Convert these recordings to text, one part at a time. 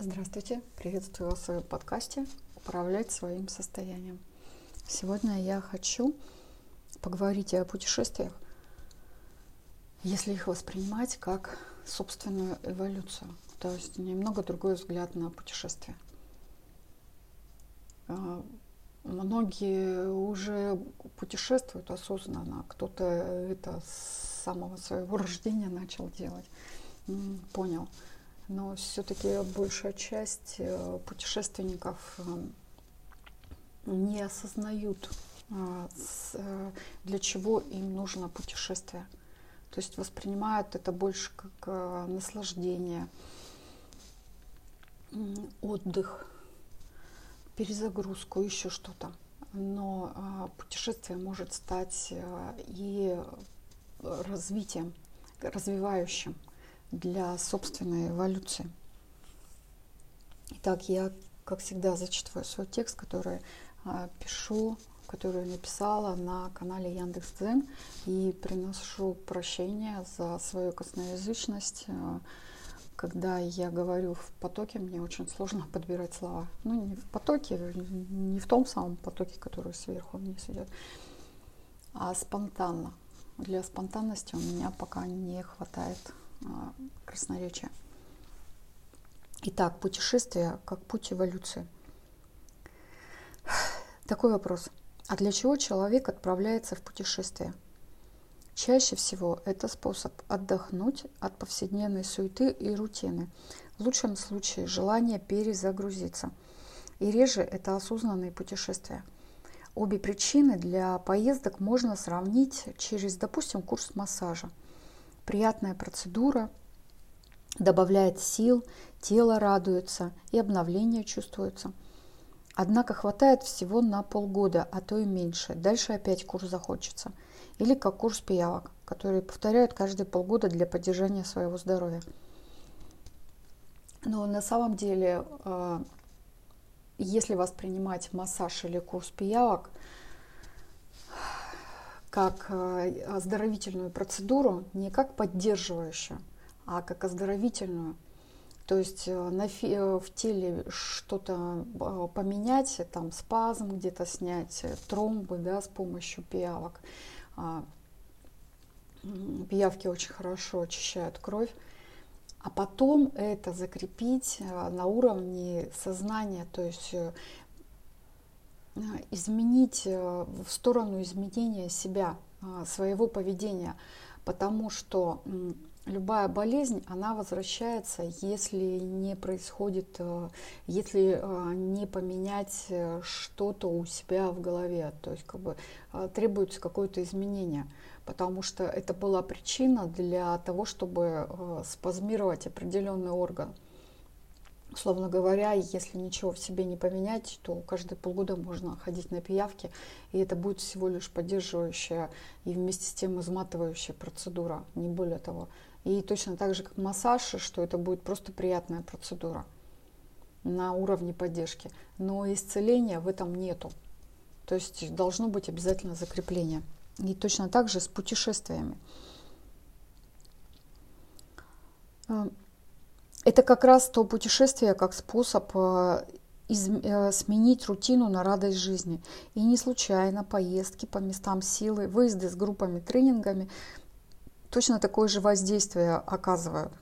Здравствуйте, приветствую вас в своем подкасте «Управлять своим состоянием». Сегодня я хочу поговорить о путешествиях, если их воспринимать как собственную эволюцию, то есть немного другой взгляд на путешествие. А, многие уже путешествуют осознанно, кто-то это с самого своего рождения начал делать, понял – но все-таки большая часть э, путешественников э, не осознают, э, для чего им нужно путешествие. То есть воспринимают это больше как наслаждение, отдых, перезагрузку, еще что-то. Но путешествие может стать и развитием, развивающим для собственной эволюции. Итак, я, как всегда, зачитываю свой текст, который а, пишу, который написала на канале Яндекс.Дзен и приношу прощение за свою косноязычность. А, когда я говорю в потоке, мне очень сложно подбирать слова. Ну, не в потоке, не в том самом потоке, который сверху вниз идет, а спонтанно. Для спонтанности у меня пока не хватает красноречия. Итак, путешествие как путь эволюции. Такой вопрос. А для чего человек отправляется в путешествие? Чаще всего это способ отдохнуть от повседневной суеты и рутины. В лучшем случае желание перезагрузиться. И реже это осознанные путешествия. Обе причины для поездок можно сравнить через, допустим, курс массажа – Приятная процедура добавляет сил, тело радуется и обновление чувствуется. Однако хватает всего на полгода, а то и меньше. Дальше опять курс захочется. Или как курс пиявок, которые повторяют каждые полгода для поддержания своего здоровья. Но на самом деле, э, если воспринимать массаж или курс пиявок – как э, оздоровительную процедуру, не как поддерживающую, а как оздоровительную. То есть э, на фи- э, в теле что-то поменять, там спазм где-то снять, тромбы да, с помощью пиявок. А, пиявки очень хорошо очищают кровь. А потом это закрепить на уровне сознания, то есть изменить э, в сторону изменения себя, э, своего поведения, потому что любая болезнь, она возвращается, если не происходит, если не поменять что-то у себя в голове, то есть как бы требуется какое-то изменение, потому что это была причина для того, чтобы спазмировать определенный орган. Условно говоря, если ничего в себе не поменять, то каждые полгода можно ходить на пиявки, и это будет всего лишь поддерживающая и вместе с тем изматывающая процедура, не более того. И точно так же, как массаж, что это будет просто приятная процедура на уровне поддержки. Но исцеления в этом нету. То есть должно быть обязательно закрепление. И точно так же с путешествиями. Это как раз то путешествие, как способ э, из, э, сменить рутину на радость жизни. И не случайно поездки по местам силы, выезды с группами, тренингами точно такое же воздействие оказывают.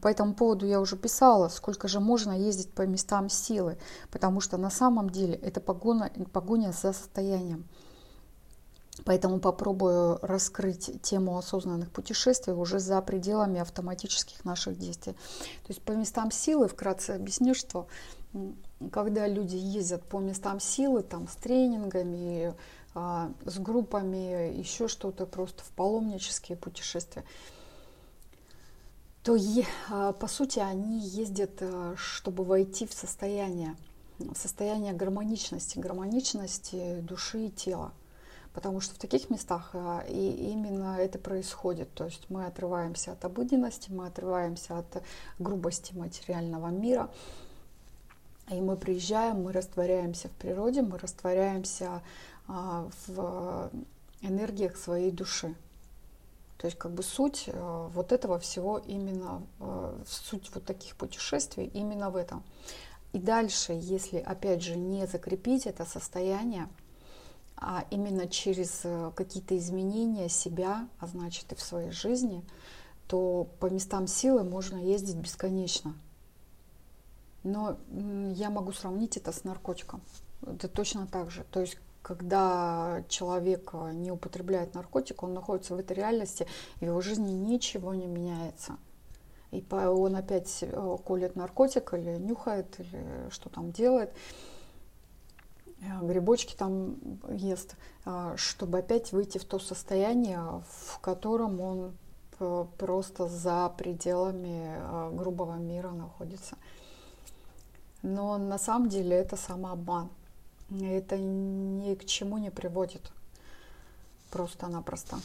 По этому поводу я уже писала, сколько же можно ездить по местам силы, потому что на самом деле это погоня, погоня за состоянием. Поэтому попробую раскрыть тему осознанных путешествий уже за пределами автоматических наших действий. То есть по местам силы, вкратце объясню, что когда люди ездят по местам силы, там с тренингами, а, с группами, еще что-то, просто в паломнические путешествия, то а, по сути они ездят, а, чтобы войти в состояние, в состояние гармоничности, гармоничности души и тела потому что в таких местах а, и именно это происходит. То есть мы отрываемся от обыденности, мы отрываемся от грубости материального мира, и мы приезжаем, мы растворяемся в природе, мы растворяемся а, в энергиях своей души. То есть как бы суть э, вот этого всего именно, э, суть вот таких путешествий именно в этом. И дальше, если опять же не закрепить это состояние, а именно через э, какие-то изменения себя, а значит и в своей жизни, то по местам силы можно ездить бесконечно. Но я могу сравнить это с наркотиком. Это точно так же. То есть когда человек э, не употребляет наркотик, он находится в этой реальности, в его жизни ничего не меняется. И он опять э, колет наркотик или нюхает, или что там делает, грибочки там ест, чтобы опять выйти в то состояние, в котором он просто за пределами грубого мира находится. Но на самом деле это самообман это ни к чему не приводит. Просто-напросто.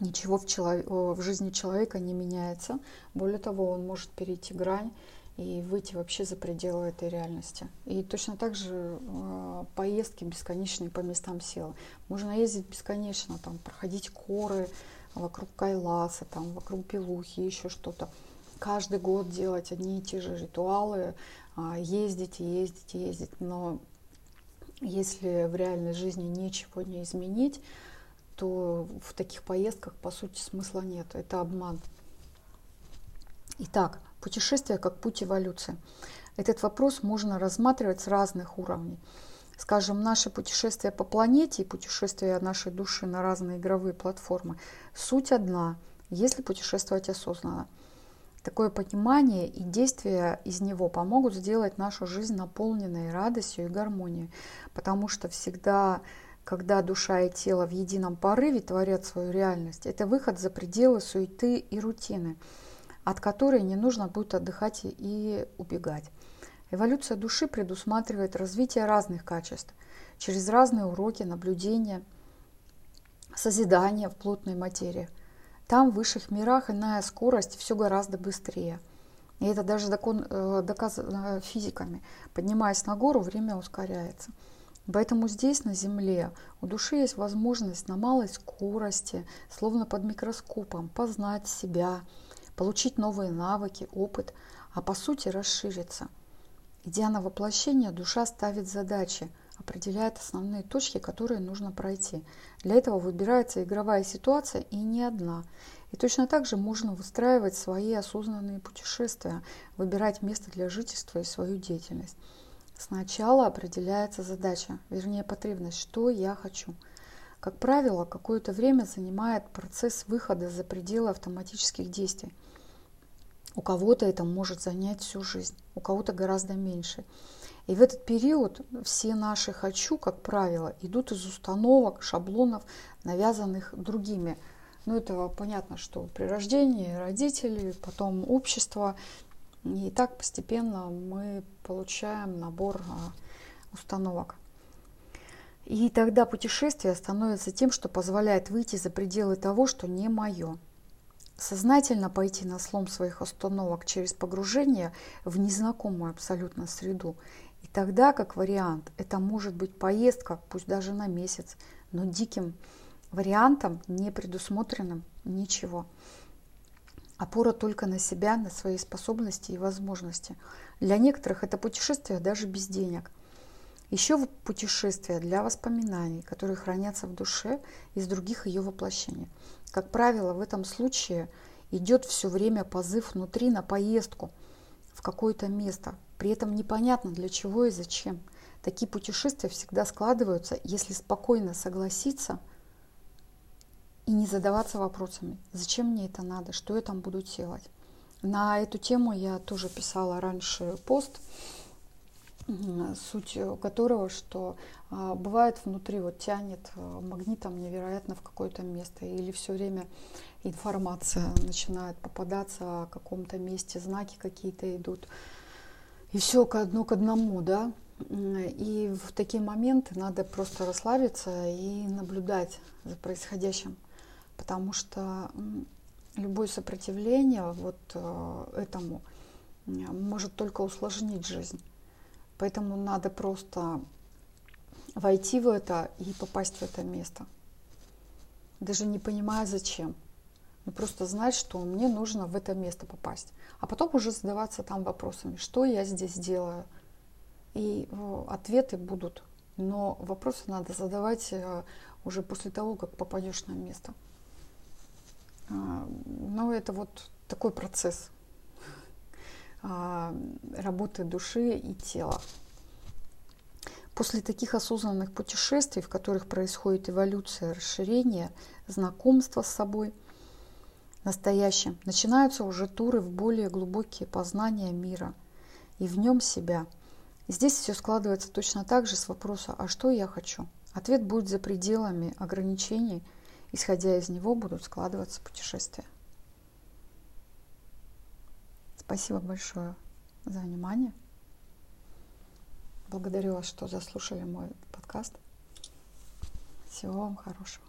Ничего в, челов... в жизни человека не меняется. Более того, он может перейти грань и выйти вообще за пределы этой реальности. И точно так же э, поездки бесконечные по местам силы. Можно ездить бесконечно, там, проходить коры вокруг Кайласа, там, вокруг Пилухи, еще что-то. Каждый год делать одни и те же ритуалы, а, ездить и ездить и ездить. Но если в реальной жизни ничего не изменить, то в таких поездках, по сути, смысла нет. Это обман. Итак, путешествие как путь эволюции. Этот вопрос можно рассматривать с разных уровней. Скажем, наше путешествие по планете и путешествие нашей души на разные игровые платформы. Суть одна, если путешествовать осознанно – Такое понимание и действия из него помогут сделать нашу жизнь наполненной радостью и гармонией, потому что всегда, когда душа и тело в едином порыве творят свою реальность, это выход за пределы суеты и рутины, от которой не нужно будет отдыхать и убегать. Эволюция души предусматривает развитие разных качеств через разные уроки, наблюдения, созидания в плотной материи – там, в высших мирах, иная скорость, все гораздо быстрее. И это даже э, доказано физиками. Поднимаясь на гору, время ускоряется. Поэтому здесь, на Земле, у души есть возможность на малой скорости, словно под микроскопом, познать себя, получить новые навыки, опыт, а по сути расшириться. Идя на воплощение, душа ставит задачи – определяет основные точки, которые нужно пройти. Для этого выбирается игровая ситуация и не одна. И точно так же можно выстраивать свои осознанные путешествия, выбирать место для жительства и свою деятельность. Сначала определяется задача, вернее потребность, что я хочу. Как правило, какое-то время занимает процесс выхода за пределы автоматических действий. У кого-то это может занять всю жизнь, у кого-то гораздо меньше. И в этот период все наши «хочу», как правило, идут из установок, шаблонов, навязанных другими. Ну, это понятно, что при рождении родители, потом общество. И так постепенно мы получаем набор а, установок. И тогда путешествие становится тем, что позволяет выйти за пределы того, что не мое. Сознательно пойти на слом своих установок через погружение в незнакомую абсолютно среду и тогда, как вариант, это может быть поездка, пусть даже на месяц, но диким вариантом, не предусмотренным ничего. Опора только на себя, на свои способности и возможности. Для некоторых это путешествие даже без денег. Еще путешествие для воспоминаний, которые хранятся в душе из других ее воплощений. Как правило, в этом случае идет все время позыв внутри на поездку в какое-то место, при этом непонятно для чего и зачем. Такие путешествия всегда складываются, если спокойно согласиться и не задаваться вопросами, зачем мне это надо, что я там буду делать. На эту тему я тоже писала раньше пост, суть которого, что а, бывает внутри вот тянет а, магнитом невероятно в какое-то место, или все время информация начинает попадаться о каком-то месте, знаки какие-то идут, и все одно к одному, да. И в такие моменты надо просто расслабиться и наблюдать за происходящим, потому что любое сопротивление вот э, этому может только усложнить жизнь. Поэтому надо просто войти в это и попасть в это место. даже не понимая зачем. Но просто знать, что мне нужно в это место попасть. А потом уже задаваться там вопросами, что я здесь делаю. И э, ответы будут. Но вопросы надо задавать э, уже после того, как попадешь на место. А, но это вот такой процесс работы души и тела. После таких осознанных путешествий, в которых происходит эволюция, расширение, знакомство с собой настоящим, начинаются уже туры в более глубокие познания мира и в нем себя. И здесь все складывается точно так же с вопроса «А что я хочу?». Ответ будет за пределами ограничений, исходя из него будут складываться путешествия. Спасибо большое за внимание. Благодарю вас, что заслушали мой подкаст. Всего вам хорошего.